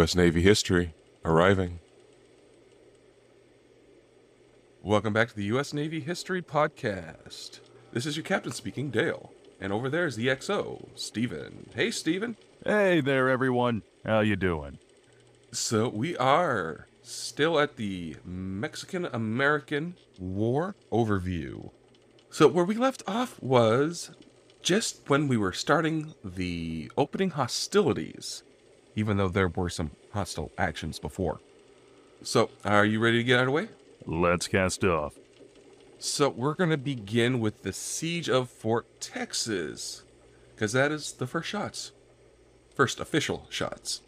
U.S. Navy history arriving. Welcome back to the U.S. Navy History Podcast. This is your captain speaking, Dale. And over there is the XO, Steven. Hey, Steven. Hey there, everyone. How you doing? So we are still at the Mexican-American War overview. So where we left off was just when we were starting the opening hostilities, even though there were some hostile actions before. So, are you ready to get out of the way? Let's cast off. So, we're going to begin with the siege of Fort Texas, because that is the first shots. First official shots.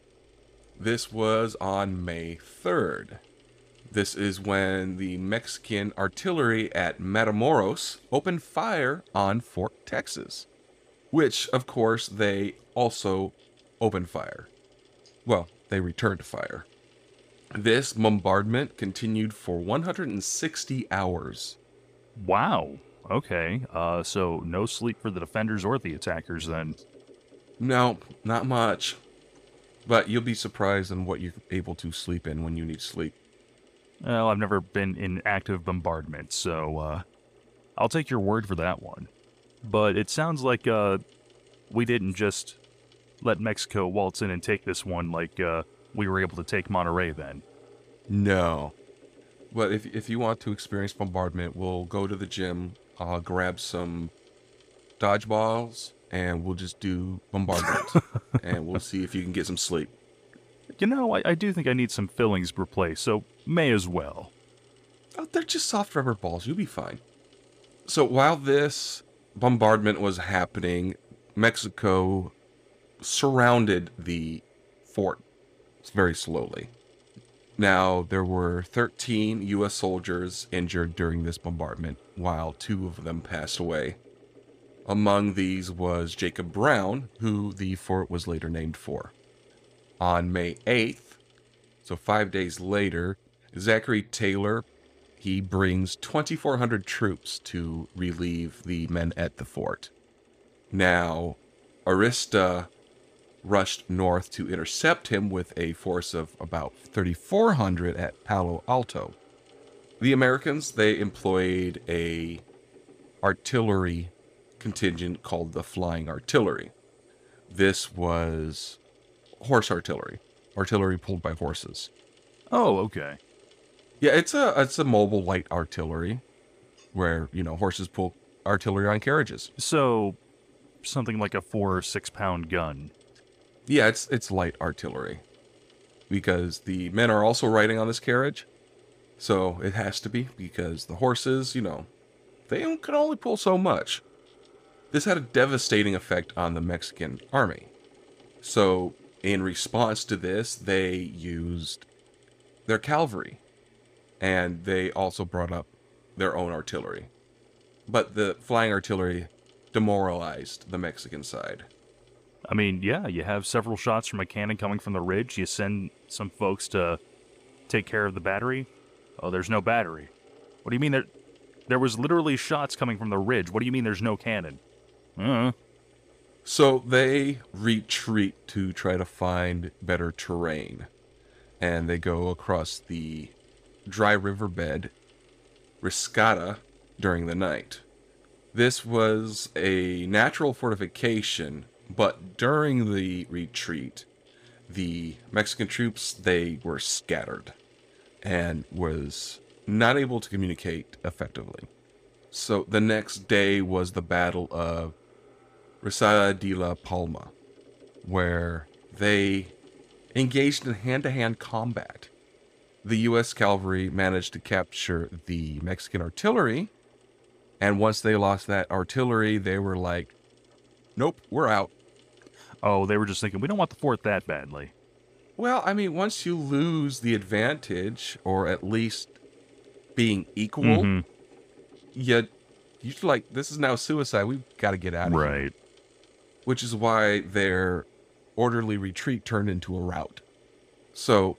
This was on May 3rd. This is when the Mexican artillery at Matamoros opened fire on Fort Texas, which, of course, they also opened fire. Well, they returned fire. This bombardment continued for 160 hours. Wow. Okay. Uh, so no sleep for the defenders or the attackers then. No, not much. But you'll be surprised on what you're able to sleep in when you need sleep. Well, I've never been in active bombardment, so uh, I'll take your word for that one. But it sounds like uh, we didn't just let Mexico waltz in and take this one like uh, we were able to take Monterrey then. No. But if, if you want to experience bombardment, we'll go to the gym, I'll grab some dodgeballs, and we'll just do bombardment. and we'll see if you can get some sleep. You know, I, I do think I need some fillings replaced, so may as well. Oh, they're just soft rubber balls. You'll be fine. So while this bombardment was happening, Mexico surrounded the fort very slowly. Now, there were 13 U.S. soldiers injured during this bombardment, while two of them passed away. Among these was Jacob Brown, who the fort was later named for. On May 8th, so five days later, Zachary Taylor he brings 2,400 troops to relieve the men at the fort. Now, Arista rushed north to intercept him with a force of about 3,400 at Palo Alto. The Americans they employed a artillery contingent called the Flying Artillery. This was horse artillery, artillery pulled by horses. Oh, okay. Yeah, it's a it's a mobile light artillery, where you know horses pull artillery on carriages. So, something like a four or six pound gun. Yeah, it's it's light artillery, because the men are also riding on this carriage, so it has to be because the horses, you know, they can only pull so much. This had a devastating effect on the Mexican army. So, in response to this, they used their cavalry and they also brought up their own artillery. But the flying artillery demoralized the Mexican side. I mean, yeah, you have several shots from a cannon coming from the ridge. You send some folks to take care of the battery. Oh, there's no battery. What do you mean there? There was literally shots coming from the ridge. What do you mean there's no cannon? Uh. So they retreat to try to find better terrain, and they go across the dry riverbed Riscata during the night. This was a natural fortification, but during the retreat, the Mexican troops they were scattered and was not able to communicate effectively. So the next day was the Battle of Risada de la Palma, where they engaged in hand to hand combat the U.S. cavalry managed to capture the Mexican artillery. And once they lost that artillery, they were like, nope, we're out. Oh, they were just thinking, we don't want the fort that badly. Well, I mean, once you lose the advantage, or at least being equal, mm-hmm. you, you like, this is now suicide. We've got to get out of right. here. Right. Which is why their orderly retreat turned into a rout. So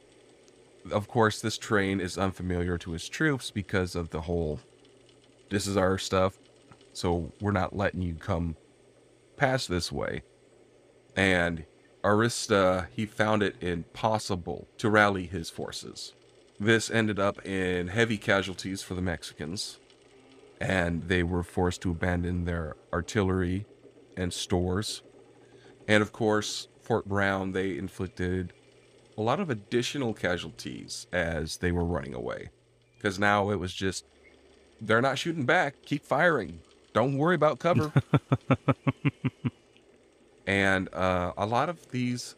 of course, this train is unfamiliar to his troops because of the whole this is our stuff, so we're not letting you come past this way. And Arista, he found it impossible to rally his forces. This ended up in heavy casualties for the Mexicans, and they were forced to abandon their artillery and stores. And of course, Fort Brown, they inflicted a lot of additional casualties as they were running away. Because now it was just, they're not shooting back, keep firing. Don't worry about cover. and uh, a lot of these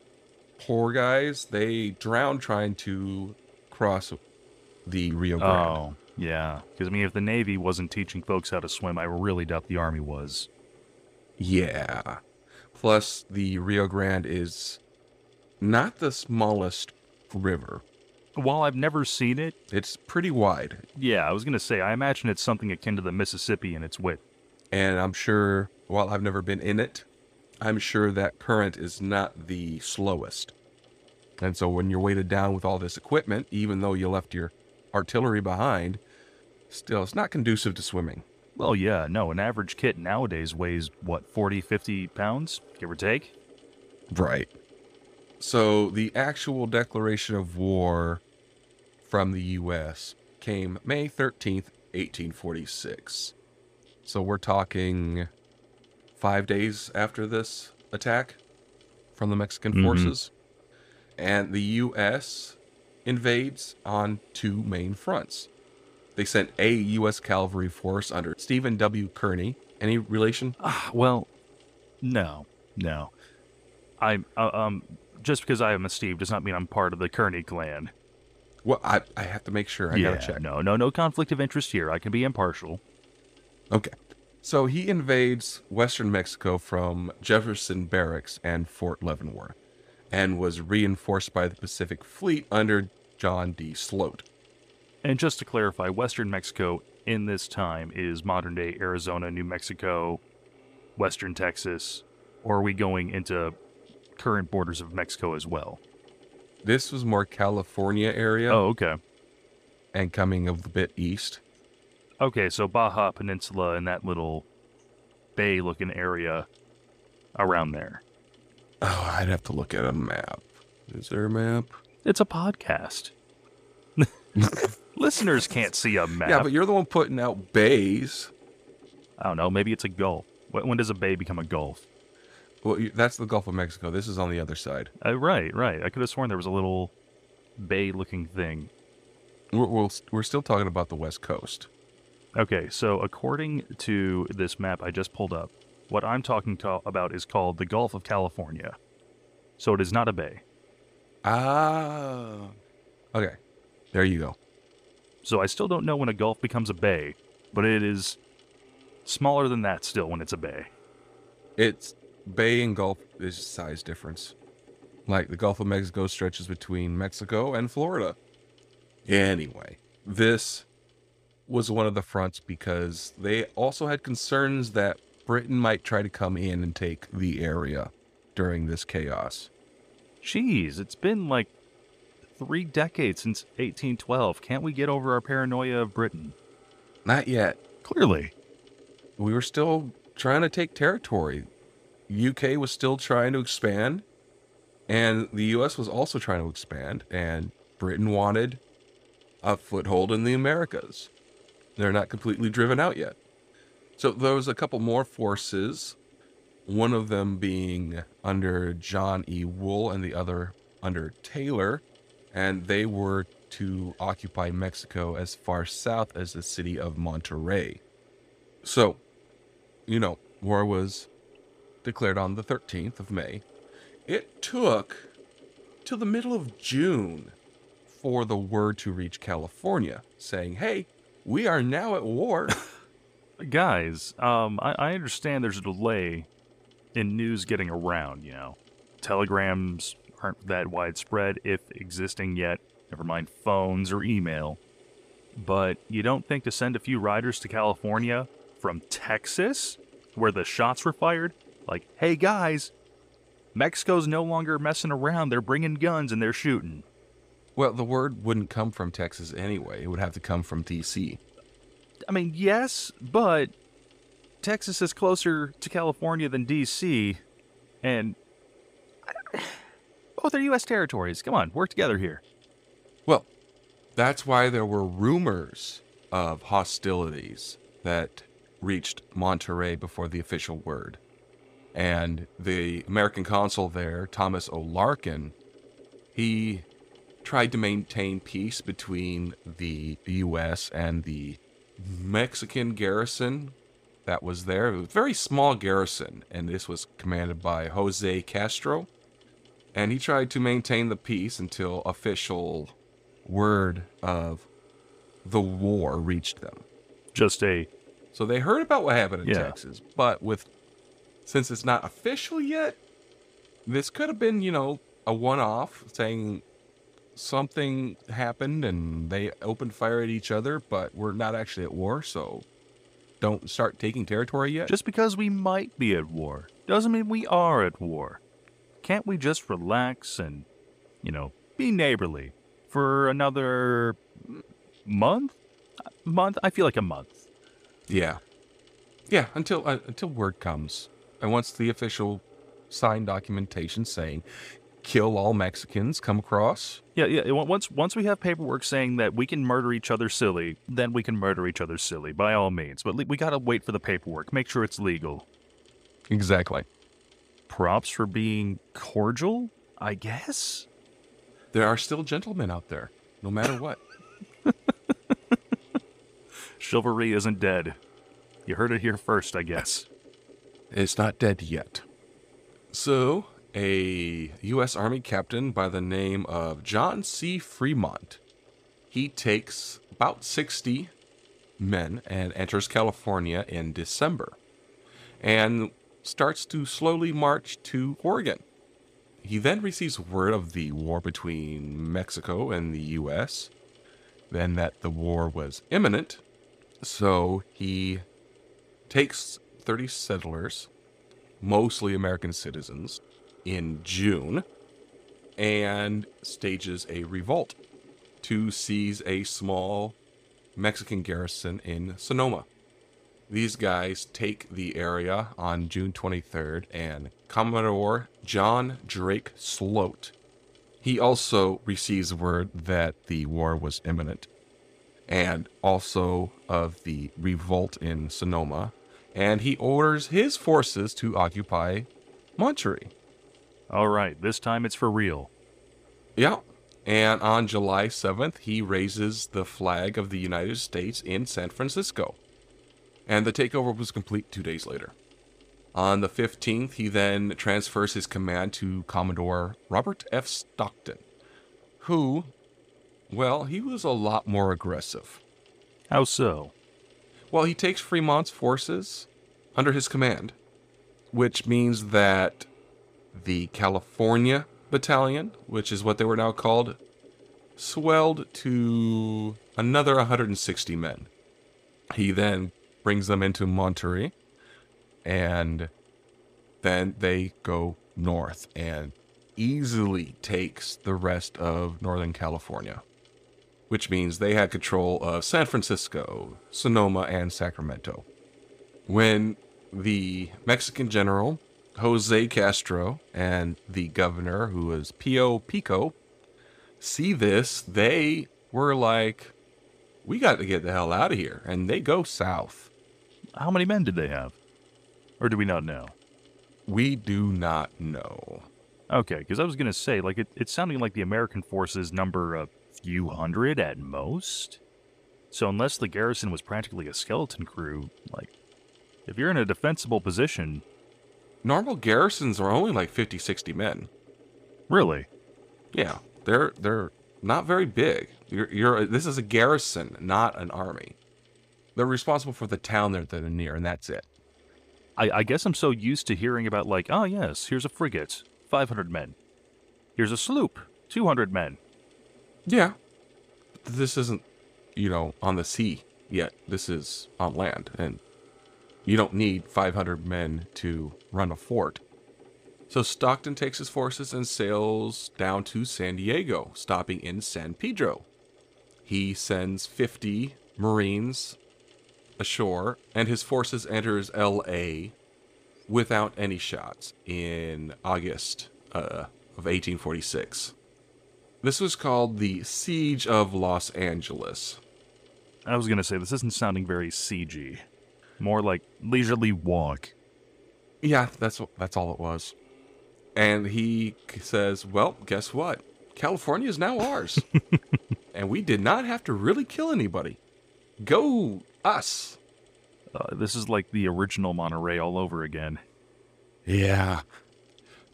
poor guys, they drown trying to cross the Rio Grande. Oh, yeah. Because, I mean, if the Navy wasn't teaching folks how to swim, I really doubt the Army was. Yeah. Plus, the Rio Grande is not the smallest river. While I've never seen it, It's pretty wide, yeah, I was going to say, I imagine it's something akin to the Mississippi in its width. and I'm sure, while I've never been in it, I'm sure that current is not the slowest. And so when you're weighted down with all this equipment, even though you left your artillery behind, still it's not conducive to swimming. Well, yeah, no, an average kit nowadays weighs, what, 40, 50 pounds, give or take? Right. So the actual declaration of war from the US came May 13th, 1846. So we're talking 5 days after this attack from the Mexican Mhm. forces. And the US invades on two main fronts. They sent a US cavalry force under Stephen W. Kearny. Any relation? Ah, well, no, no. I, uh, um, just because I am a Steve does not mean I'm part of the Kearney clan. Well, I, I have to make sure. I yeah, gotta check. no, no, no conflict of interest here. I can be impartial. Okay. So he invades western Mexico from Jefferson Barracks and Fort Leavenworth and was reinforced by the Pacific Fleet under John D. Sloat. And just to clarify, Western Mexico in this time is modern day Arizona, New Mexico, Western Texas, or are we going into current borders of Mexico as well? This was more California area Oh, okay. and coming a bit east. Okay, so Baja Peninsula and that little bay looking area around there. Oh, I'd have to look at a map. Is there a map? It's a podcast. Listeners can't see a map. Yeah, but you're the one putting out bays. I don't know. Maybe it's a gulf. When does a bay become a gulf? Well, that's the Gulf of Mexico. This is on the other side. Uh, right, right. I could have sworn there was a little bay-looking thing. We're, we're, we're still talking about the West Coast. Okay, so according to this map I just pulled up, what I'm talking to- about is called the Gulf of California. So it is not a bay. Ah. Okay. There you go. So I still don't know when a gulf becomes a bay, but it is smaller than that still when it's a bay. It's bay and Gulf is size difference. Like the Gulf of Mexico stretches between Mexico and Florida. Anyway, this was one of the fronts because they also had concerns that Britain might try to come in and take the area during this chaos. Jeez, it's been like three decades since 1812. Can't we get over our paranoia of Britain? Not yet. Clearly. We were still trying to take territory. UK was still trying to expand, and the US was also trying to expand, and Britain wanted a foothold in the Americas. They're not completely driven out yet. So there was a couple more forces, one of them being under John E. Wool and the other under Taylor, and they were to occupy Mexico as far south as the city of Monterrey. So, you know, war was declared on the 13th of May. It took till the middle of June for the word to reach California saying, hey, we are now at war. Guys, um, I, I understand there's a delay in news getting around, you know. Telegrams aren't that widespread, if existing yet, never mind phones or email. But you don't think to send a few riders to California from Texas, where the shots were fired? Like, hey guys, Mexico's no longer messing around, they're bringing guns and they're shooting. Well, the word wouldn't come from Texas anyway. It would have to come from DC. I mean, yes, but Texas is closer to California than DC, and both are U.S. territories. Come on, work together here. Well, that's why there were rumors of hostilities that reached Monterey before the official word. And the American consul there, Thomas O. Larkin, he tried to maintain peace between the U.S. and the Mexican garrison that was there. It was a very small garrison, and this was commanded by Jose Castro. And he tried to maintain the peace until official word of the war reached them. Just a So they heard about what happened in Yeah. Texas, but with since it's not official yet, this could have been, you know, a one-off saying something happened and they opened fire at each other, but we're not actually at war, so don't start taking territory yet. just because we might be at war doesn't mean we are at war. Can't we just relax and, you know, be neighborly for another month? Month? I feel like a month. yeah, yeah, until uh, until word comes, and once the official signed documentation saying kill all Mexicans come across, Yeah, yeah. Once once we have paperwork saying that we can murder each other silly, then we can murder each other silly by all means. But le- we gotta wait for the paperwork. Make sure it's legal. exactly. Props for being cordial, I guess. There are still gentlemen out there, no matter what. Chivalry isn't dead. You heard it here first, I guess. It's not dead yet. So, a U.S. Army captain by the name of John C. Fremont, he takes about 60 men and enters California in December and starts to slowly march to Oregon. He then receives word of the war between Mexico and the U.S., then that the war was imminent, so he takes 30 settlers, mostly American citizens, in June and stages a revolt to seize a small Mexican garrison in Sonoma. These guys take the area on June 23rd, and Commodore John Drake Sloat. He also receives word that the war was imminent and also of the revolt in Sonoma, and he orders his forces to occupy Monterey. All right, this time it's for real. Yeah. And on July 7th, he raises the flag of the United States in San Francisco. And the takeover was complete two days later. On the 15th, he then transfers his command to Commodore Robert F. Stockton, who, well, he was a lot more aggressive. How so? Well, he takes Fremont's forces under his command, which means that the California Battalion, which is what they were now called, swelled to another 160 men. He then brings them into Monterey, and then they go north and easily takes the rest of Northern California which means they had control of San Francisco, Sonoma, and Sacramento. When the Mexican general, Jose Castro, and the governor, who was Pio Pico, see this, they were like, we got to get the hell out of here. And they go south. How many men did they have? Or do we not know? We do not know. Okay, because I was going to say, like, it, it's sounding like the American forces number a few hundred at most. So, unless the garrison was practically a skeleton crew, like, if you're in a defensible position, Normal garrisons are only like 50, 60 men. really, Yeah, they're they're not very big. You're, you're this is a garrison, not an army. They're responsible for the town that they're near, and that's it. I, I guess I'm so used to hearing about, like, oh, yes, here's a frigate, 500 men. Here's a sloop, 200 men. Yeah, this isn't, you know, on the sea yet. This is on land, and you don't need 500 men to run a fort. So Stockton takes his forces and sails down to San Diego, stopping in San Pedro. He sends 50 Marines ashore, and his forces enters L.A. without any shots in August uh, of 1846. This was called the Siege of Los Angeles. I was gonna say this isn't sounding very siegey. More like leisurely walk. Yeah, that's that's all it was. And he says, "Well, guess what? California is now ours, and we did not have to really kill anybody. Go us." Uh, this is like the original Monterey all over again. Yeah.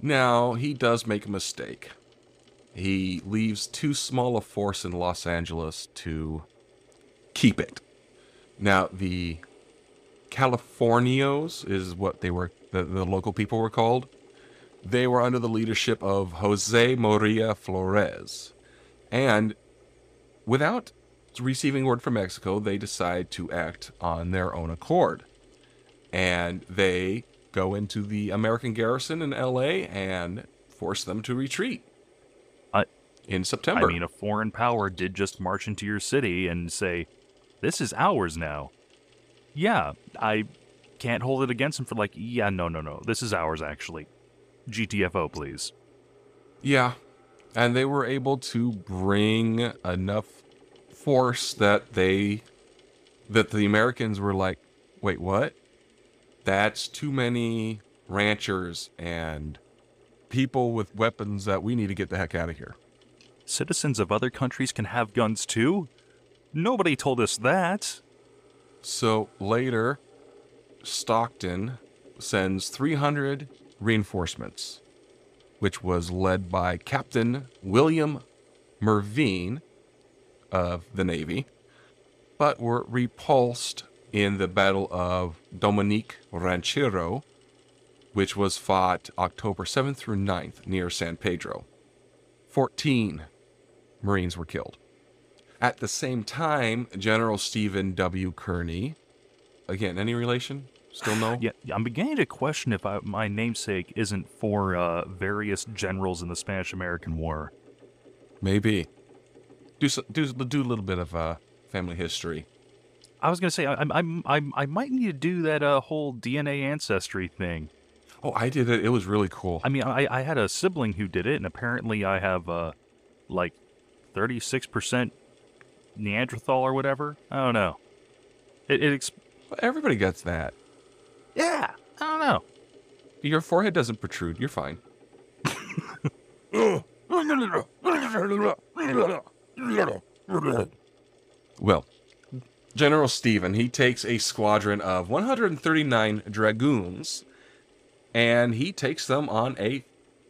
Now he does make a mistake. He leaves too small a force in Los Angeles to keep it. Now the Californios is what they were the, the local people were called. They were under the leadership of Jose Maria Flores. And without receiving word from Mexico, they decide to act on their own accord. And they go into the American garrison in LA and force them to retreat. I- in September. I mean, a foreign power did just march into your city and say, "This is ours now." Yeah, I can't hold it against him for like, yeah, no, no, no, this is ours actually. GTFO, please. Yeah. And they were able to bring enough force that they that the Americans were like, "Wait, what? That's too many ranchers and people with weapons that we need to get the heck out of here." Citizens of other countries can have guns too? Nobody told us that. So later, Stockton sends 300 reinforcements, which was led by Captain William Mervine of the Navy, but were repulsed in the Battle of Dominguez Ranchero, which was fought October 7th through 9th near San Pedro. 14 Marines were killed. At the same time, General Stephen W. Kearny, again, any relation? Still no? Yeah, I'm beginning to question if I, my namesake isn't for uh, various generals in the Spanish-American War. Maybe. Do so, do do a little bit of uh, family history. I was gonna say I, I, I, I might need to do that uh, whole DNA ancestry thing. Oh, I did it. It was really cool. I mean, I, I had a sibling who did it, and apparently I have uh, like 36% Neanderthal or whatever. I don't know. It, it ex- Everybody gets that. yeah, I don't know. Your forehead doesn't protrude. You're fine. Well, General Stephen, he takes a squadron of 139 dragoons and he takes them on a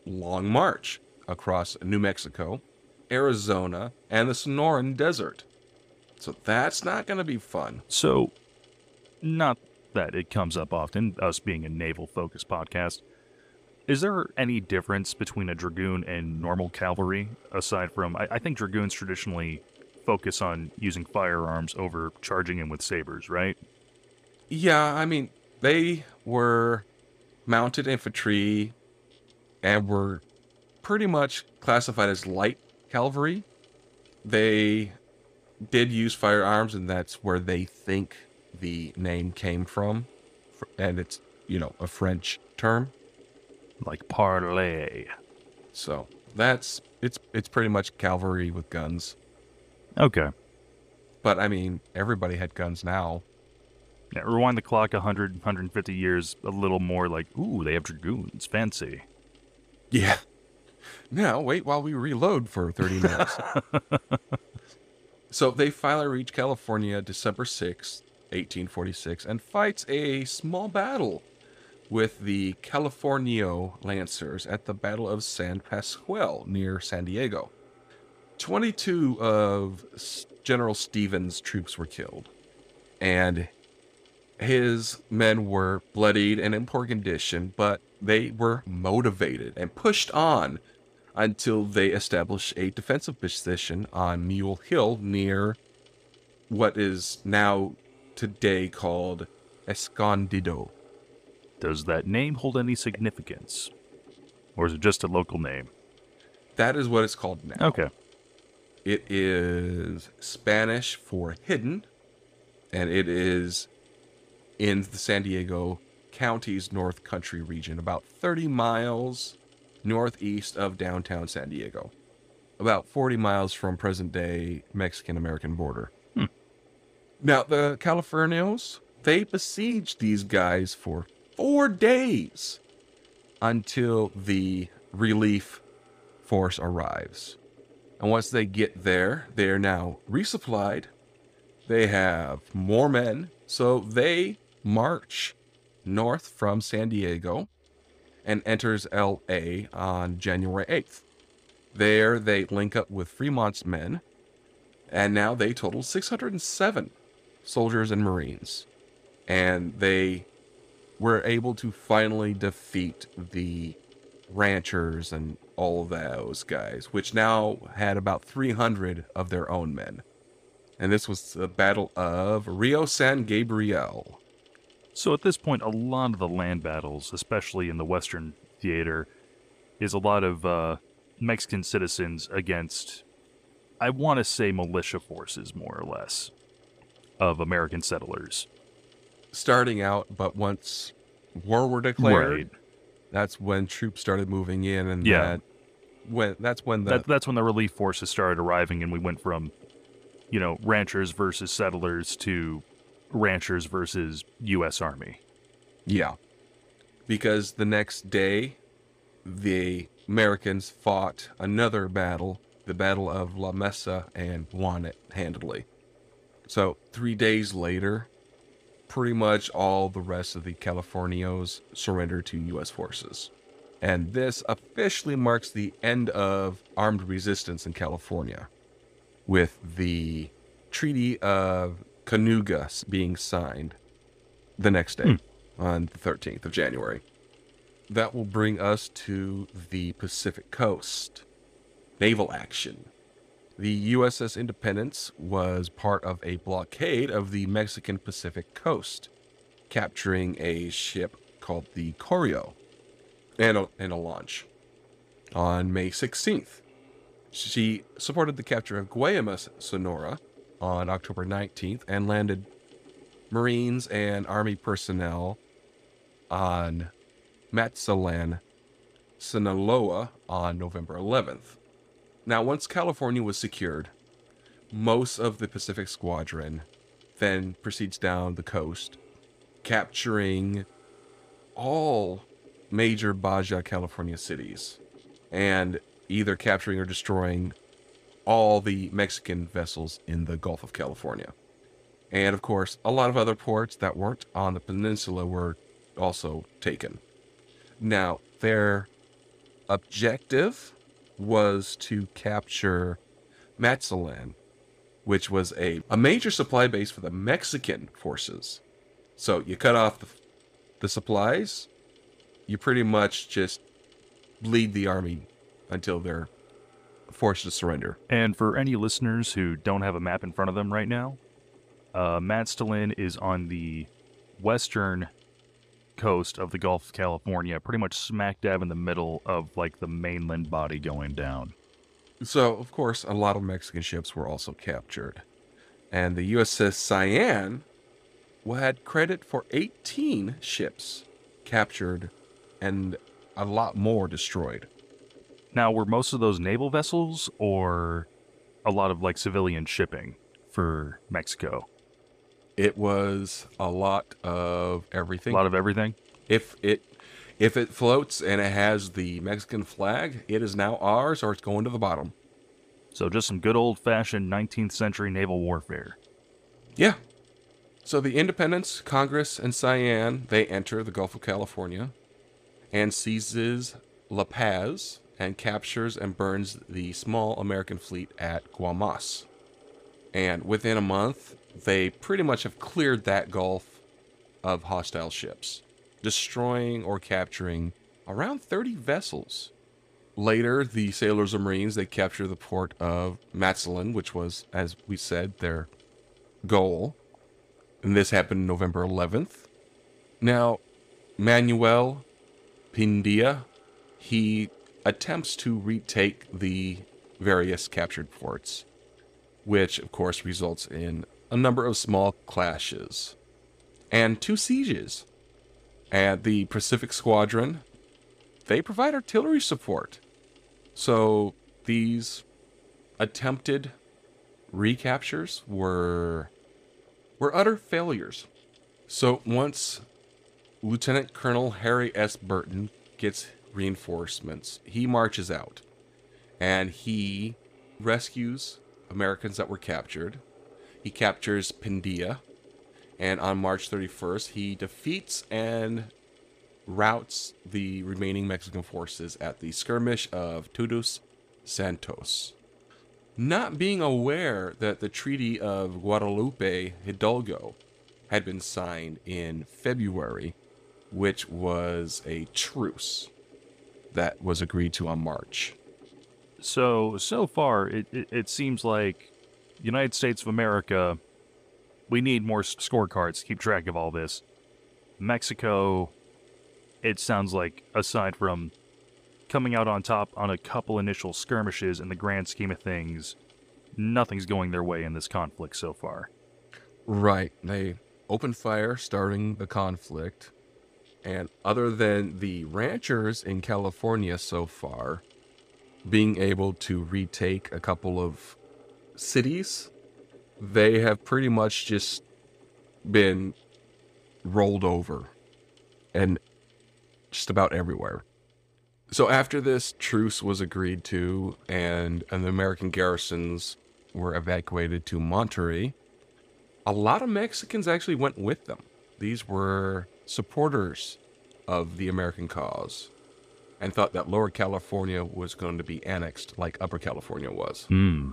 long march across New Mexico, Arizona, and the Sonoran Desert. So that's not going to be fun. So, not that it comes up often, us being a naval focused podcast. Is there any difference between a dragoon and normal cavalry, aside from, I, I think dragoons traditionally focus on using firearms over charging in with sabers, right? Yeah, I mean, they were mounted infantry and were pretty much classified as light cavalry. They did use firearms, and that's where they think the name came from. And it's, you know, a French term. Like parlay. So that's it's it's pretty much cavalry with guns. Okay. But I mean, everybody had guns now. Yeah, rewind the clock 100, 150 years, a little more like, ooh, they have dragoons. Fancy. Yeah. Now, wait while we reload for 30 minutes. so they finally reach California December 6th, 1846, and fights a small battle with the Californio Lancers at the Battle of San Pasqual near San Diego. 22 of General Stevens' troops were killed, and his men were bloodied and in poor condition, but they were motivated and pushed on until they establish a defensive position on Mule Hill near what is now today called Escondido. Does that name hold any significance? Or is it just a local name? That is what it's called now. Okay. It is Spanish for hidden, and it is in the San Diego County's North Country region, about 30 miles northeast of downtown San Diego, about 40 miles from present day Mexican American border. Hmm. Now, the Californios, they besieged these guys for four days until the relief force arrives. And once they get there, they are now resupplied. They have more men, so they march north from San Diego and enters LA on January 8th. There they link up with Fremont's men, and now they total 607 soldiers and Marines. And they were able to finally defeat the ranchers and all those guys, which now had about 300 of their own men. And this was the Battle of Rio San Gabriel. So at this point, a lot of the land battles, especially in the Western theater, is a lot of uh, Mexican citizens against, I want to say, militia forces, more or less, of American settlers. Starting out, but once war were declared, Right. that's when troops started moving in, and Yeah. that when that's when the That, that's when the relief forces started arriving, and we went from, you know, ranchers versus settlers to ranchers versus U.S. Army. Yeah. Because the next day, the Americans fought another battle, the Battle of La Mesa, and won it handily. So, three days later, pretty much all the rest of the Californios surrendered to U.S. forces. And this officially marks the end of armed resistance in California, with the Treaty of Cahuenga being signed the next day hmm. on the 13th of January. That will bring us to the Pacific coast. Naval action. The USS Independence was part of a blockade of the Mexican Pacific coast, capturing a ship called the Corio and a, and a launch on May 16th. She supported the capture of Guaymas, Sonora on October 19th and landed Marines and Army personnel on Matzalan, Sinaloa on November 11th. Now, once California was secured, most of the Pacific Squadron then proceeds down the coast, capturing all major Baja California cities and either capturing or destroying all the Mexican vessels in the Gulf of California. And of course, a lot of other ports that weren't on the peninsula were also taken. Now, their objective was to capture Matzalan, which was a, a major supply base for the Mexican forces. So you cut off the, the supplies, you pretty much just bleed the army until they're forced to surrender. And for any listeners who don't have a map in front of them right now, uh, Matstelin is on the western coast of the Gulf of California, pretty much smack dab in the middle of like the mainland body going down. So, of course, a lot of Mexican ships were also captured. And the USS Cyane had credit for 18 ships captured and a lot more destroyed. Now, were most of those naval vessels or a lot of like civilian shipping for Mexico? It was a lot of everything. A lot of everything? if it if it floats and it has the Mexican flag, it is now ours or it's going to the bottom. So just some good old fashioned 19th century naval warfare. Yeah. So the Independence, Congress, and Cyane, they enter the Gulf of California and seizes La Paz and captures and burns the small American fleet at Guaymas. And within a month, they pretty much have cleared that Gulf of hostile ships, destroying or capturing around 30 vessels. Later, the sailors and marines they capture the port of Matzalan, which was, as we said, their goal. And this happened November 11th. Now, Manuel Pineda, he attempts to retake the various captured ports, which of course results in a number of small clashes and two sieges. And the Pacific Squadron, they provide artillery support. So these attempted recaptures were were utter failures. So once Lieutenant Colonel Harry S. Burton gets reinforcements, he marches out and he rescues Americans that were captured. He captures Pineda, and on March 31st, he defeats and routs the remaining Mexican forces at the skirmish of Todos Santos. Not being aware that the Treaty of Guadalupe Hidalgo had been signed in February, which was a truce that was agreed to on March. So so far, it, it, it seems like United States of America. We need more scorecards to keep track of all this. Mexico, it sounds like aside from coming out on top on a couple initial skirmishes in the grand scheme of things, nothing's going their way in this conflict so far. Right. They opened fire starting the conflict. And other than the ranchers in California so far being able to retake a couple of cities, they have pretty much just been rolled over and just about everywhere. So after this truce was agreed to and, and the American garrisons were evacuated to Monterey, a lot of Mexicans actually went with them. These were supporters of the American cause and thought that Lower California was going to be annexed like Upper California was. Hmm.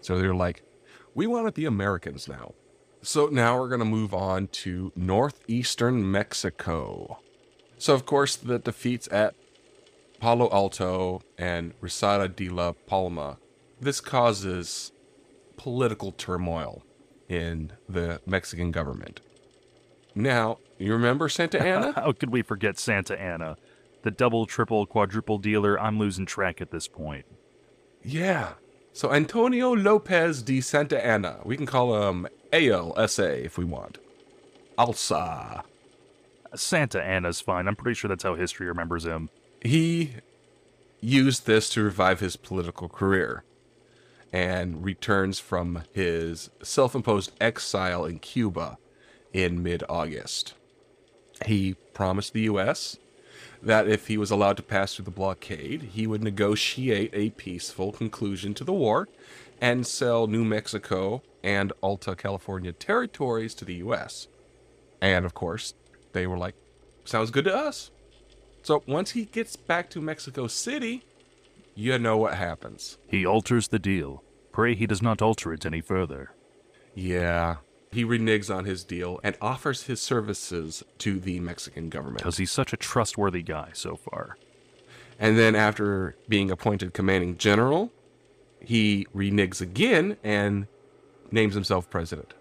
So they're like, we want to be Americans now. So now we're going to move on to northeastern Mexico. So, of course, the defeats at Palo Alto and Risada de la Palma, this causes political turmoil in the Mexican government. Now, you remember Santa Anna? How could we forget Santa Anna? The double, triple, quadruple dealer. I'm losing track at this point. yeah. So, Antonio Lopez de Santa Anna. We can call him ALSA if we want. Alsa. Santa Anna's fine. I'm pretty sure that's how history remembers him. he used this to revive his political career and returns from his self imposed exile in Cuba in mid August. He promised the U.S. that if he was allowed to pass through the blockade, he would negotiate a peaceful conclusion to the war and sell New Mexico and Alta California territories to the U.S. And of course, they were like, sounds good to us. So once he gets back to Mexico City, you know what happens. He alters the deal. Pray he does not alter it any further. Yeah. He reneges on his deal and offers his services to the Mexican government. Because he's such a trustworthy guy so far. And then after being appointed commanding general, he reneges again and names himself president.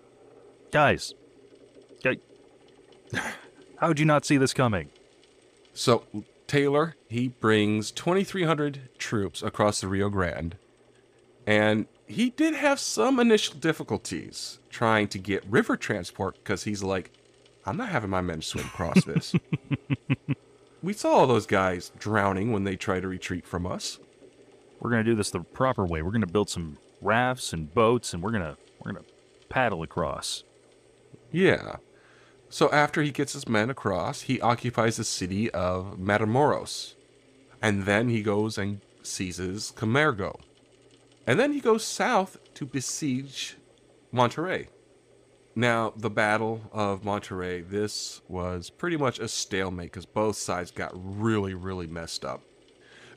Guys, gu- how'd you not see this coming? So Taylor, he brings 2,300 troops across the Rio Grande, and he did have some initial difficulties trying to get river transport because he's like, I'm not having my men swim across this. we saw all those guys drowning when they try to retreat from us. We're gonna do this the proper way. We're gonna build some rafts and boats, and we're gonna we're gonna paddle across. Yeah. So after he gets his men across, he occupies the city of Matamoros. And then he goes and seizes Camargo. And then he goes south to besiege Monterrey. Now, the Battle of Monterrey, this was pretty much a stalemate because both sides got really, really messed up.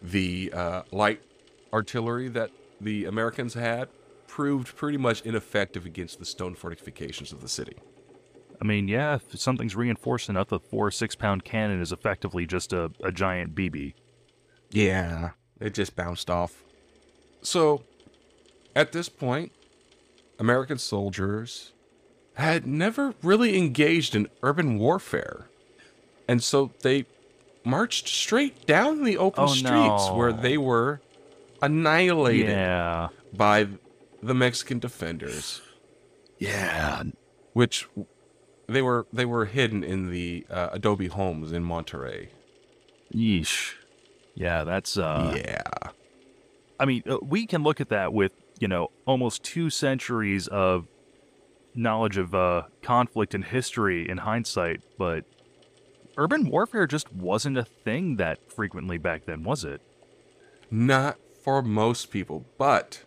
The uh, light artillery that the Americans had proved pretty much ineffective against the stone fortifications of the city. I mean, yeah, if something's reinforced enough, a four or six pound cannon is effectively just a, a giant BB. Yeah, it just bounced off. So, at this point, American soldiers had never really engaged in urban warfare. And so they marched straight down the open Oh, streets no. where they were annihilated Yeah. by the Mexican defenders, Yeah. which they were they were hidden in the uh, adobe homes in Monterrey. Yeesh. Yeah, that's uh yeah. I mean, uh, we can look at that with, you know, almost 2 centuries of knowledge of uh conflict and history in hindsight, but urban warfare just wasn't a thing that frequently back then, was it? Not for most people, but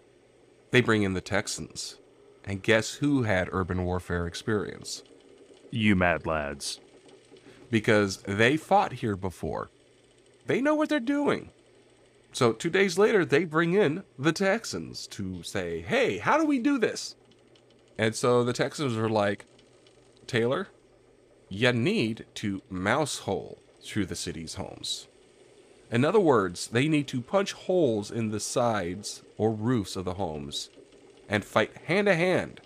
they bring in the Texans. And guess who had urban warfare experience? You mad lads. Because they fought here before. They know what they're doing. So, two days later, they bring in the Texans to say, hey, how do we do this? And so the Texans are like, Taylor, you need to mouse hole through the city's homes. In other words, they need to punch holes in the sides or roofs of the homes and fight hand to hand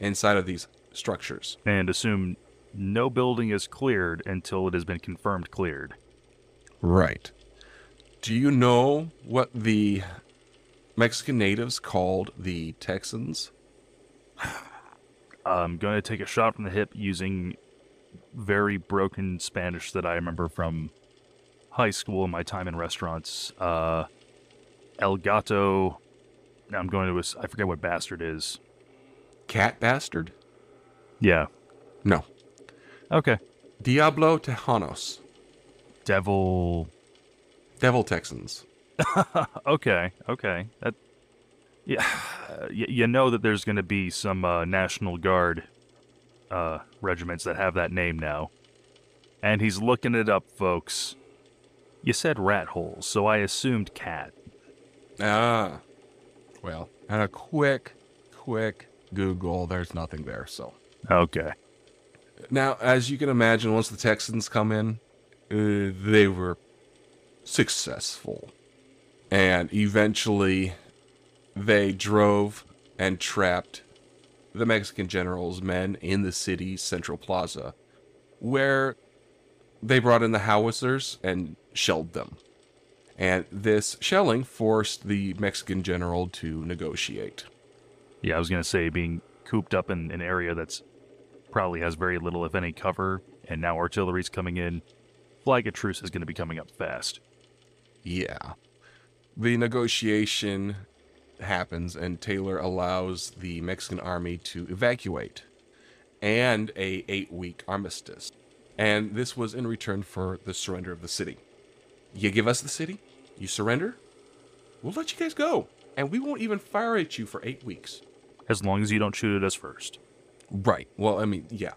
inside of these structures. And assume no building is cleared until it has been confirmed cleared. Right. Do you know what the Mexican natives called the Texans? I'm going to take a shot from the hip using very broken Spanish that I remember from high school and my time in restaurants. Uh, El Gato. I'm going to. I forget what bastard is. Cat bastard? Yeah. No. Okay. Diablo Tejanos. Devil. Devil Texans. Okay. Okay. That. Yeah. You, you know that there's going to be some uh, National Guard uh, regiments that have that name now. And he's looking it up, folks. You said rat holes, so I assumed cat. Ah. Well, and a quick, quick Google, there's nothing there, so. Okay. Now, as you can imagine, once the Texans come in, uh, they were successful. And eventually, they drove and trapped the Mexican general's men in the city's central plaza, where they brought in the howitzers and shelled them. And this shelling forced the Mexican general to negotiate. Yeah, I was going to say being cooped up in an area that's probably has very little, if any, cover, and now artillery's coming in. Flag of truce is going to be coming up fast. Yeah. The negotiation happens, and Taylor allows the Mexican army to evacuate and a eight week armistice. And this was in return for the surrender of the city. You give us the city, you surrender, we'll let you guys go. And we won't even fire at you for eight weeks. As long as you don't shoot at us first. Right. Well, I mean, yeah.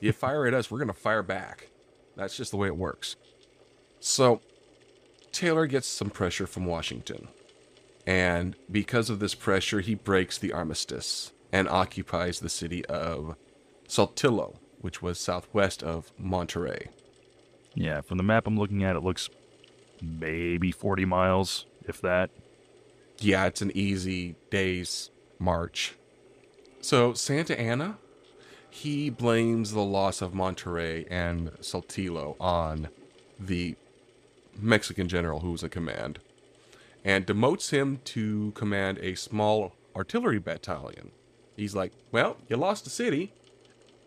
You fire at us, we're going to fire back. That's just the way it works. So, Taylor gets some pressure from Washington. And because of this pressure, he breaks the armistice and occupies the city of Saltillo, which was southwest of Monterrey. Yeah, from the map I'm looking at, it looks maybe 40 miles, if that. Yeah, it's an easy day's march. So, Santa Anna, he blames the loss of Monterrey and Saltillo on the Mexican general who was in command and demotes him to command a small artillery battalion. He's like, Well, you lost the city.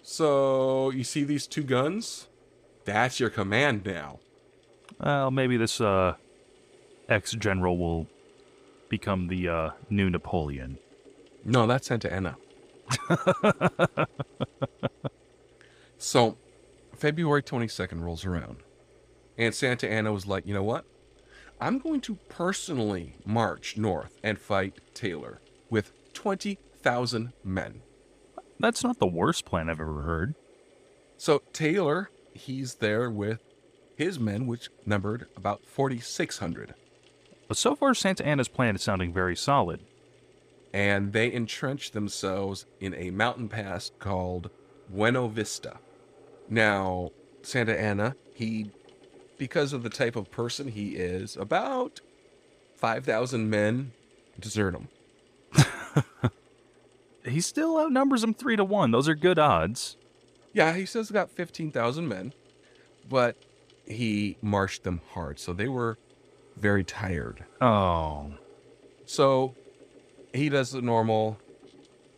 So, you see these two guns? That's your command now. Well, maybe this uh, ex general will become the uh, new Napoleon. No, that's Santa Anna. so, February 22nd rolls around, and Santa Anna was like, you know what? I'm going to personally march north and fight Taylor with 20,000 men. That's not the worst plan I've ever heard. So, Taylor, he's there with his men, which numbered about 4,600. But so far, Santa Anna's plan is sounding very solid. and they entrenched themselves in a mountain pass called Buena Vista. Now, Santa Anna, he, because of the type of person he is, about 5,000 men desert him. He still outnumbers them three to one. Those are good odds. Yeah, he says got 15,000 men, but he marched them hard, so they were very tired. Oh, So he does the normal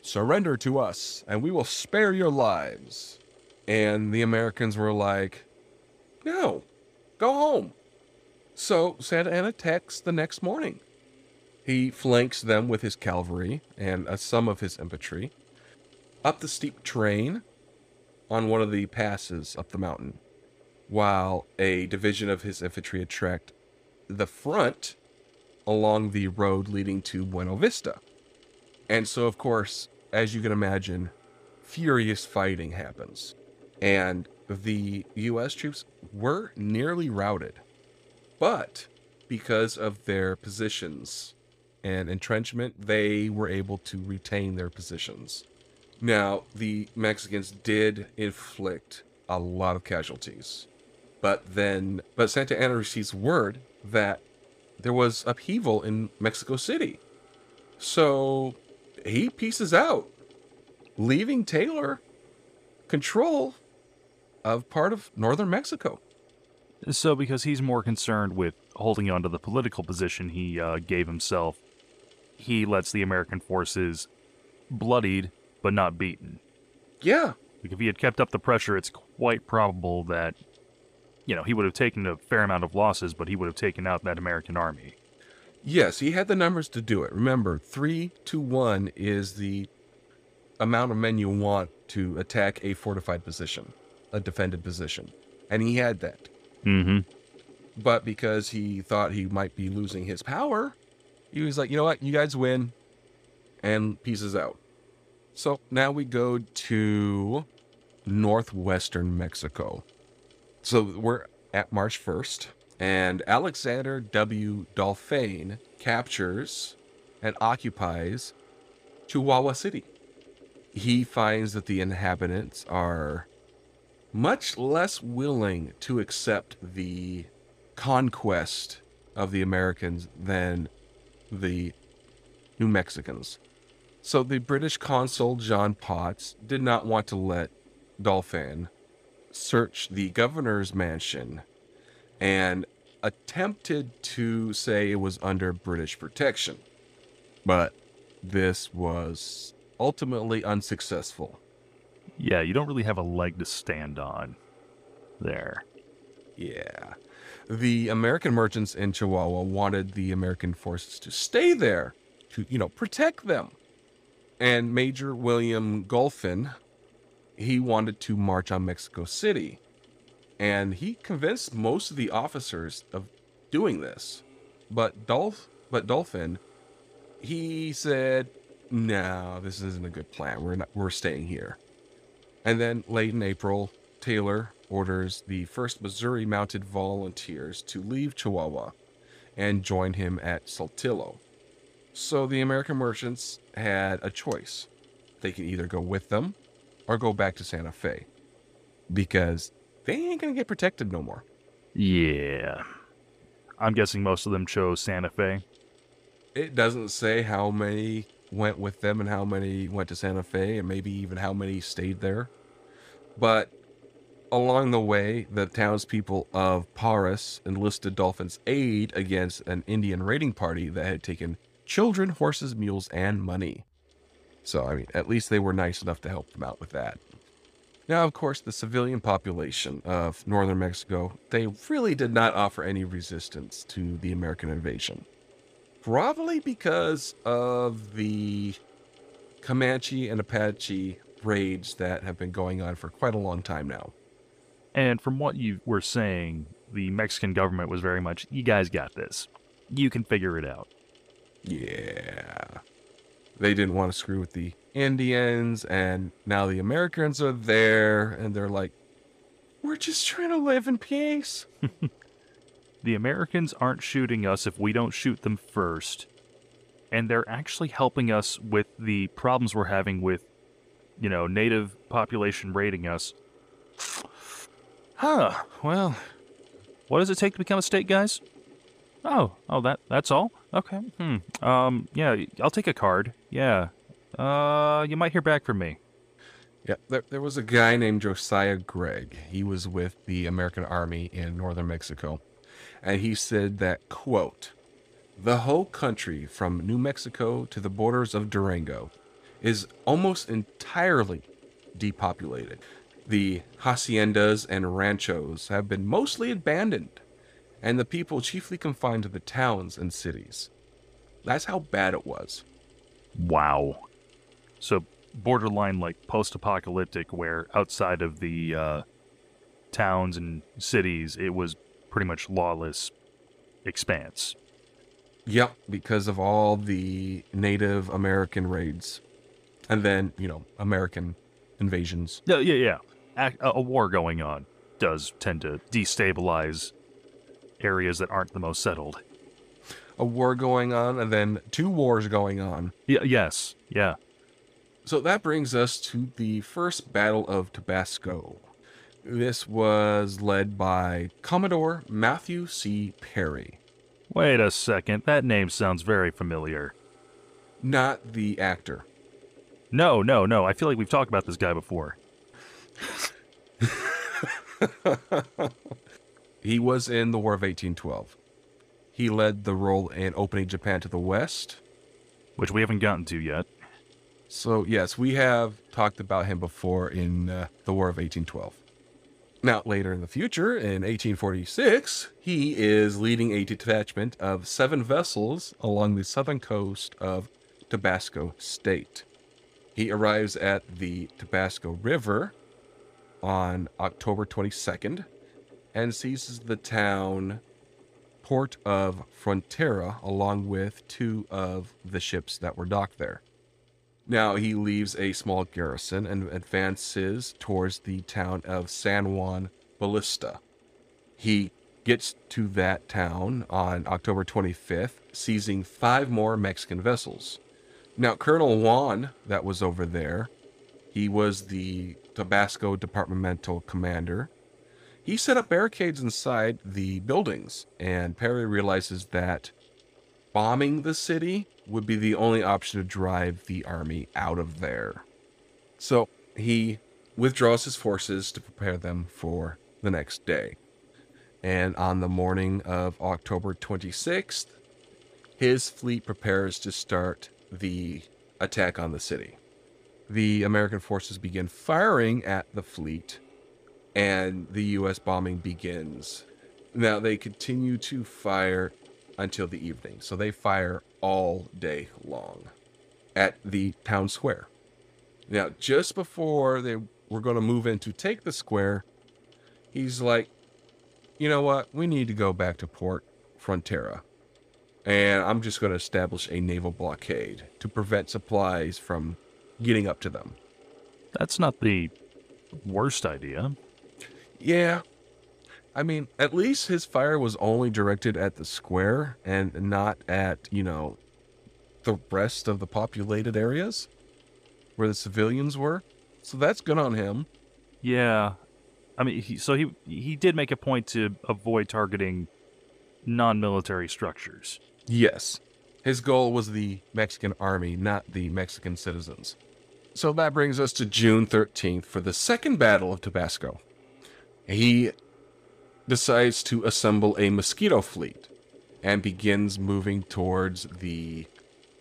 surrender to us and we will spare your lives. And the Americans were like, no, go home. So Santa Anna attacks the next morning. He flanks them with his cavalry and uh, some of his infantry up the steep terrain on one of the passes up the mountain, while a division of his infantry attacked the front along the road leading to Buena Vista. And so, of course, as you can imagine, furious fighting happens. And the U.S. troops were nearly routed. But because of their positions and entrenchment, they were able to retain their positions. Now, the Mexicans did inflict a lot of casualties. But then, but Santa Anna receives word that there was upheaval in Mexico City. So he pieces out, leaving Taylor control of part of northern Mexico. So, because he's more concerned with holding on to the political position he uh, gave himself, he lets the American forces bloodied but not beaten. Yeah. Like if he had kept up the pressure, it's quite probable that, you know, he would have taken a fair amount of losses, but he would have taken out that American army. Yes, he had the numbers to do it. Remember, three to one is the amount of men you want to attack a fortified position, a defended position. And he had that. Mm-hmm. But because he thought he might be losing his power, he was like, you know what, you guys win, and pieces out. So now we go to northwestern Mexico. So we're at March 1st, and Alexander W. Dolphane captures and occupies Chihuahua City. He finds that the inhabitants are much less willing to accept the conquest of the Americans than the New Mexicans. So the British consul John Potts did not want to let Dolphin search the governor's mansion and attempted to say it was under British protection. But this was ultimately unsuccessful. Yeah, you don't really have a leg to stand on there. Yeah. The American merchants in Chihuahua wanted the American forces to stay there to, you know, protect them and Major William Golphin, he wanted to march on Mexico City. And he convinced most of the officers of doing this. But Dolph but Dolphin, he said, No, this isn't a good plan. We're not we're staying here. And then late in April, Taylor orders the first Missouri mounted volunteers to leave Chihuahua and join him at Saltillo. So the American merchants had a choice. They can either go with them or go back to Santa Fe because they ain't going to get protected no more. Yeah. I'm guessing most of them chose Santa Fe. It doesn't say how many went with them and how many went to Santa Fe and maybe even how many stayed there. But along the way, the townspeople of Parras enlisted Dolphin's aid against an Indian raiding party that had taken children, horses, mules, and money. So, I mean, at least they were nice enough to help them out with that. Now, of course, the civilian population of northern Mexico, they really did not offer any resistance to the American invasion. Probably because of the Comanche and Apache raids that have been going on for quite a long time now. And from what you were saying, the Mexican government was very much, you guys got this. You can figure it out. Yeah. They didn't want to screw with the Indians, and now the Americans are there, and they're like, we're just trying to live in peace. the Americans aren't shooting us if we don't shoot them first. And they're actually helping us with the problems we're having with, you know, native population raiding us. Huh. Well, what does it take to become a state, guys? Oh, oh, that that's all. Okay. Hmm. Um. Yeah. I'll take a card. Yeah. Uh. You might hear back from me. Yeah. There, there was a guy named Josiah Gregg. He was with the American Army in northern Mexico, and he said that quote, "The whole country from New Mexico to the borders of Durango is almost entirely depopulated. The haciendas and ranchos have been mostly abandoned." and the people chiefly confined to the towns and cities. That's how bad it was. Wow. So borderline like post-apocalyptic, where outside of the uh, towns and cities, it was pretty much lawless expanse. Yep, because of all the Native American raids. And then, you know, American invasions. Yeah, yeah, yeah. A, a war going on does tend to destabilize areas that aren't the most settled. A war going on, and then two wars going on. Yeah, yes, yeah. So that brings us to the first Battle of Tabasco. This was led by Commodore Matthew C. Perry. Wait a second, that name sounds very familiar. Not the actor. No, no, no. I feel like we've talked about this guy before. he was in the War of 1812. He led the role in opening Japan to the West, which we haven't gotten to yet. So, yes, we have talked about him before in uh, the War of 1812. Now, later in the future, in 1846, he is leading a detachment of seven vessels along the southern coast of Tabasco State. He arrives at the Tabasco River on October 22nd and seizes the town port of Frontera along with two of the ships that were docked there. Now he leaves a small garrison and advances towards the town of San Juan Bautista. He gets to that town on October 25th, seizing five more Mexican vessels. Now, Colonel Juan, that was over there, he was the Tabasco departmental commander. He set up barricades inside the buildings, and Perry realizes that bombing the city would be the only option to drive the army out of there. So he withdraws his forces to prepare them for the next day. And on the morning of October 26th, his fleet prepares to start the attack on the city. The American forces begin firing at the fleet, and the U.S. bombing begins. Now, they continue to fire until the evening. So they fire all day long at the town square. Now, just before they were going to move in to take the square, he's like, you know what? We need to go back to Port Frontera. And I'm just going to establish a naval blockade to prevent supplies from getting up to them. That's not the worst idea. Yeah, I mean, at least his fire was only directed at the square and not at, you know, the rest of the populated areas where the civilians were. So that's good on him. Yeah. I mean, he, so he he did make a point to avoid targeting non-military structures. Yes. His goal was the Mexican army, not the Mexican citizens. So that brings us to June 13th for the second battle of Tabasco. He decides to assemble a mosquito fleet and begins moving towards the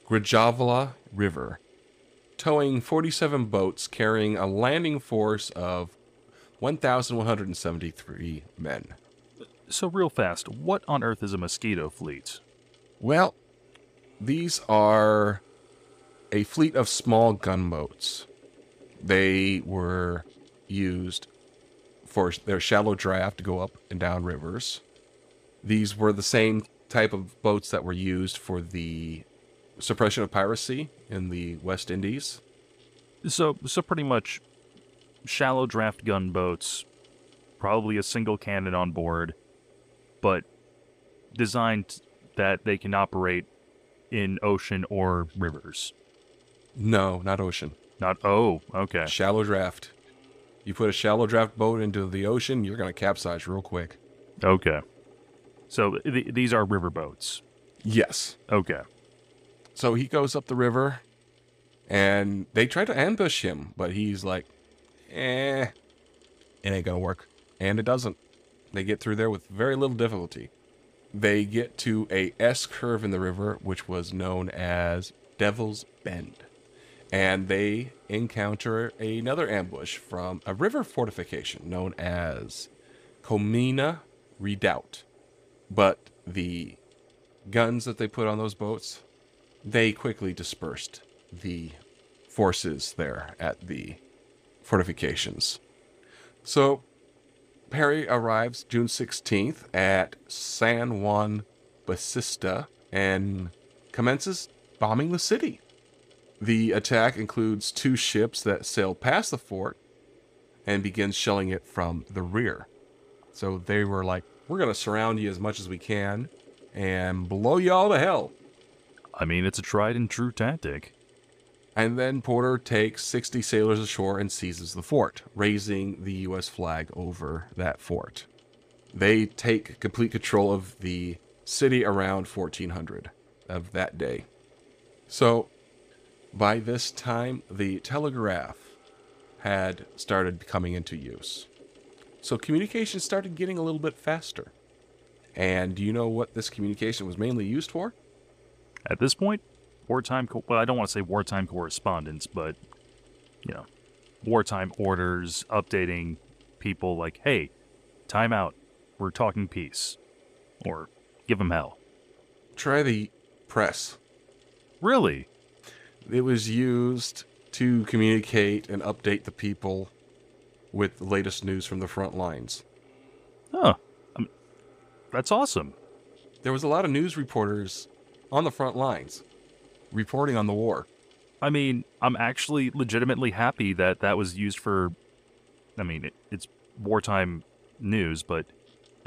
Grijalva River, towing 47 boats carrying a landing force of 1,173 men. So, real fast, what on earth is a mosquito fleet? Well, these are a fleet of small gunboats. They were used for their shallow draft to go up and down rivers. These were the same type of boats that were used for the suppression of piracy in the West Indies. So, so pretty much shallow draft gunboats, probably a single cannon on board, but designed that they can operate in ocean or rivers. No, not ocean. Not oh, okay. Shallow draft. You put a shallow draft boat into the ocean, you're going to capsize real quick. Okay. So th- these are river boats. Yes. Okay. So he goes up the river and they try to ambush him, but he's like, eh, it ain't going to work. And it doesn't. They get through there with very little difficulty. They get to a S curve in the river, which was known as Devil's Bend and they encounter another ambush from a river fortification known as Colmena Redoubt. But the guns that they put on those boats, they quickly dispersed the forces there at the fortifications. So Perry arrives June 16th at San Juan Bautista and commences bombing the city. The attack includes two ships that sail past the fort and begin shelling it from the rear. So they were like, we're going to surround you as much as we can and blow you all to hell. I mean, it's a tried and true tactic. And then Porter takes 60 sailors ashore and seizes the fort, raising the U.S. flag over that fort. They take complete control of the city around 1400 of that day. So by this time, the telegraph had started coming into use. So communication started getting a little bit faster. And do you know what this communication was mainly used for? At this point, wartime, co- well, I don't want to say wartime correspondence, but, you know, wartime orders, updating people like, hey, time out, we're talking peace. Or give them hell. Try the press. Really? It was used to communicate and update the people with the latest news from the front lines. Huh. Um, that's awesome. There was a lot of news reporters on the front lines reporting on the war. I mean, I'm actually legitimately happy that that was used for. I mean, it, it's wartime news, but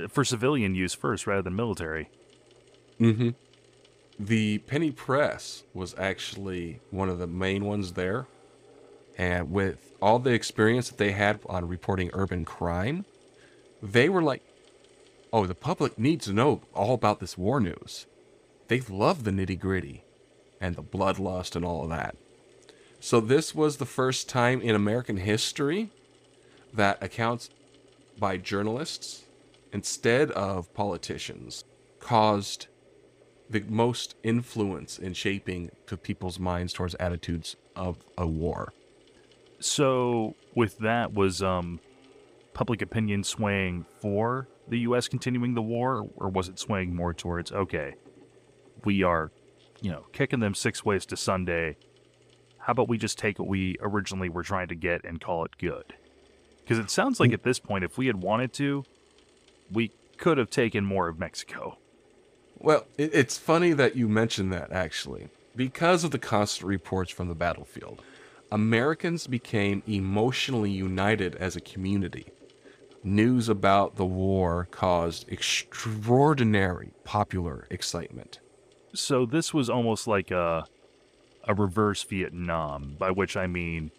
for civilian use first rather than military. Mm-hmm. The penny press was actually one of the main ones there. And with all the experience that they had on reporting urban crime, they were like, oh, the public needs to know all about this war news. They love the nitty gritty and the bloodlust and all of that. So, this was the first time in American history that accounts by journalists instead of politicians caused the most influence in shaping to people's minds towards attitudes of a war. So, with that, was um, public opinion swaying for the U.S. continuing the war, or was it swaying more towards, okay, we are, you know, kicking them six ways to Sunday. How about we just take what we originally were trying to get and call it good? Because it sounds like at this point, if we had wanted to, we could have taken more of Mexico. Well, it, it's funny that you mentioned that, actually. Because of the constant reports from the battlefield, Americans became emotionally united as a community. News about the war caused extraordinary popular excitement. So this was almost like a a reverse Vietnam, by which I mean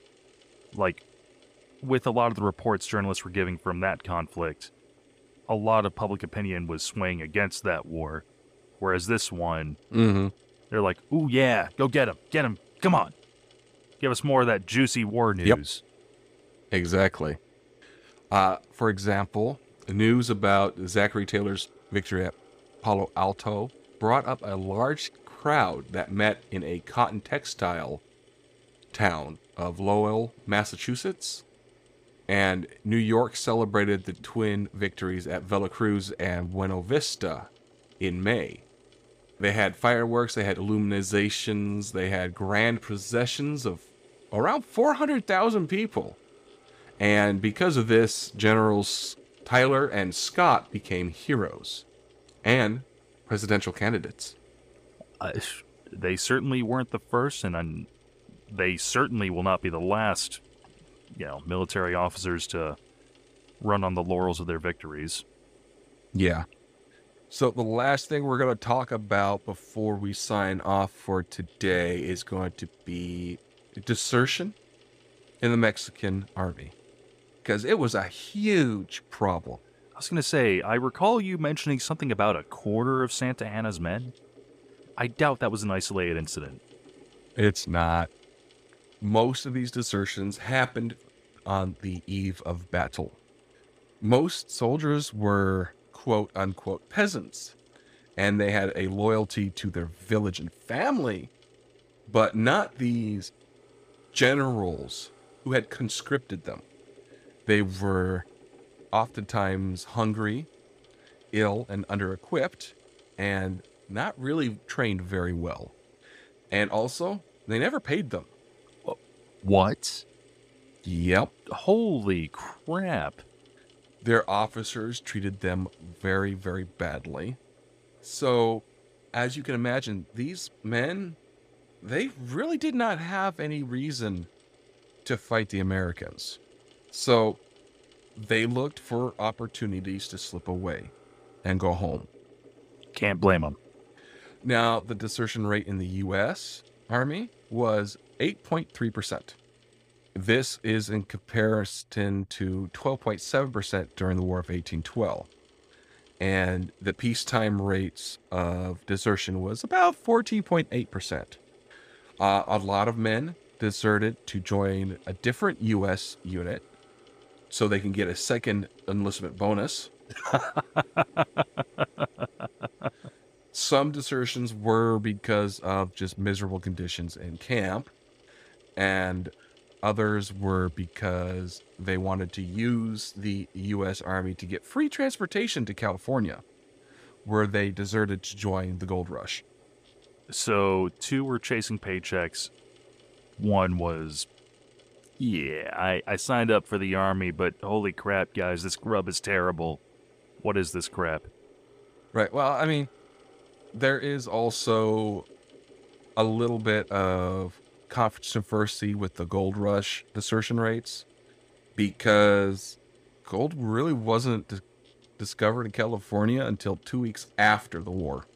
like with a lot of the reports journalists were giving from that conflict, a lot of public opinion was swaying against that war. Whereas this one, Mm-hmm. they're like, "Ooh yeah, go get him, get him, come on, give us more of that juicy war news." Yep. news." Exactly. Uh, for example, news about Zachary Taylor's victory at Palo Alto brought up a large crowd that met in a cotton textile town of Lowell, Massachusetts. And New York celebrated the twin victories at Veracruz and Buena Vista in May. They had fireworks, they had illuminations, they had grand processions of around 400,000 people. And because of this, Generals Taylor and Scott became heroes and presidential candidates. Uh, they certainly weren't the first, and I'm, they certainly will not be the last. You know, military officers to run on the laurels of their victories. Yeah. So, the last thing we're going to talk about before we sign off for today is going to be desertion in the Mexican army. Because it was a huge problem. I was going to say, I recall you mentioning something about a quarter of Santa Anna's men. I doubt that was an isolated incident. It's not. Most of these desertions happened on the eve of battle. Most soldiers were quote unquote peasants, and they had a loyalty to their village and family, but not these generals who had conscripted them. They were oftentimes hungry, ill and under equipped and not really trained very well. And also, they never paid them. What? Yep. Holy crap. Their officers treated them very, very badly. So, as you can imagine, these men, they really did not have any reason to fight the Americans. So, they looked for opportunities to slip away and go home. Can't blame them. Now, the desertion rate in the U.S. Army was 8.3%. This is in comparison to 12.7% during the War of 1812. And the peacetime rates of desertion was about 14.8%. Uh, a lot of men deserted to join a different U.S. unit so they can get a second enlistment bonus. Some desertions were because of just miserable conditions in camp, and others were because they wanted to use the U.S. Army to get free transportation to California, where they deserted to join the gold rush. So, two were chasing paychecks. One was, yeah, I, I signed up for the army, but holy crap, guys, this grub is terrible. What is this crap? Right. Well, I mean, there is also a little bit of controversy with the gold rush desertion rates because gold really wasn't d- discovered in California until two weeks after the war.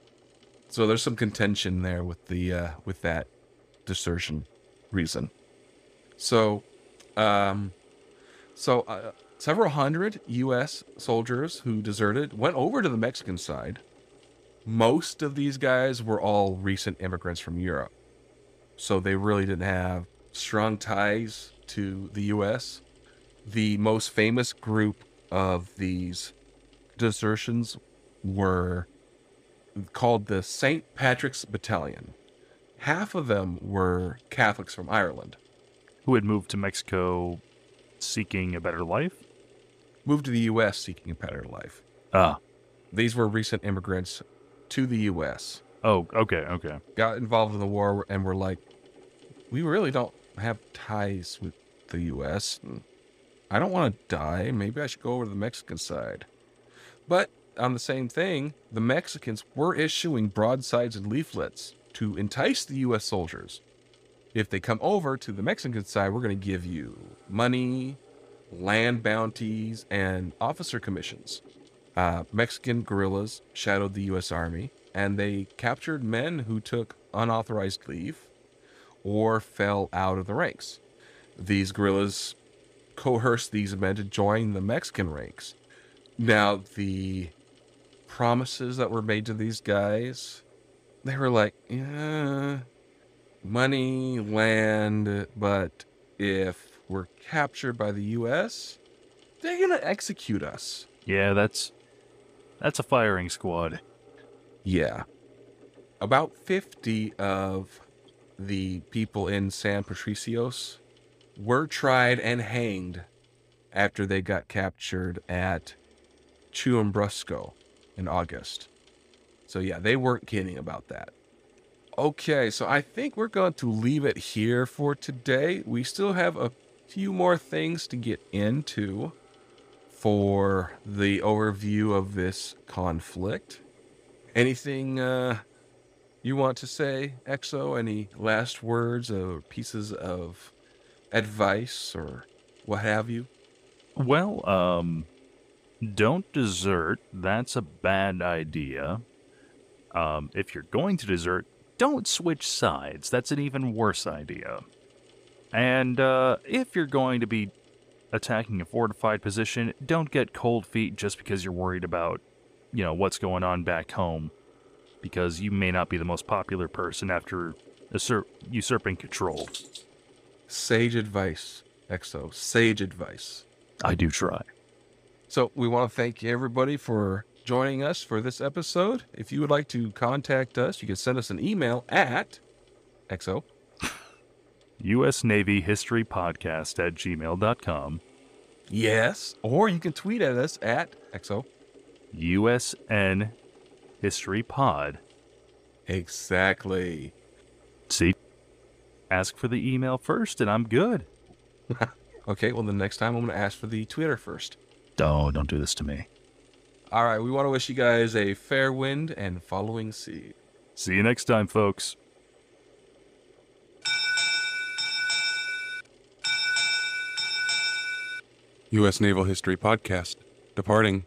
So there's some contention there with the uh, with that desertion reason. So, um, so uh, several hundred U.S. soldiers who deserted went over to the Mexican side. Most of these guys were all recent immigrants from Europe, so they really didn't have strong ties to the U.S. The most famous group of these desertions were called the St. Patrick's Battalion. Half of them were Catholics from Ireland, Who had moved to Mexico seeking a better life? moved to the U.S. seeking a better life. Ah, These were recent immigrants to the U.S. oh, okay, okay. got involved in the war and were like, we really don't have ties with the U.S. I don't want to die. Maybe I should go over to the Mexican side. But on the same thing, the Mexicans were issuing broadsides and leaflets to entice the U.S. soldiers. If they come over to the Mexican side, we're going to give you money, land bounties, and officer commissions. Uh, Mexican guerrillas shadowed the U.S. Army, and they captured men who took unauthorized leave or fell out of the ranks. These guerrillas coerced these men to join the Mexican ranks. Now, the promises that were made to these guys, they were like, yeah, money, land, but if we're captured by the U.S., they're going to execute us. Yeah, that's that's a firing squad. Yeah. About 50 of the people in San Patricios were tried and hanged after they got captured at Churubusco in August. So, yeah, they weren't kidding about that. Okay, so I think we're going to leave it here for today. We still have a few more things to get into for the overview of this conflict. Anything uh, you want to say, Exo? Any last words or pieces of advice or what have you? Well, um, don't desert. That's a bad idea. Um, if you're going to desert, don't switch sides. That's an even worse idea. And uh, if you're going to be attacking a fortified position, don't get cold feet just because you're worried about, you know, what's going on back home. Because you may not be the most popular person after usurp- usurping control. Sage advice, Exo. Sage advice. I do try. So we want to thank everybody for joining us for this episode. If you would like to contact us, you can send us an email at Exo. U.S. Navy History Podcast at gmail.com. Yes. Or you can tweet at us at Exo. USN History Pod. Exactly. See, ask for the email first, and I'm good. Okay, well, the next time I'm going to ask for the Twitter first. Don't don't do this to me. All right, we want to wish you guys a fair wind and following sea. See you next time, folks. U.S. Naval History Podcast. Departing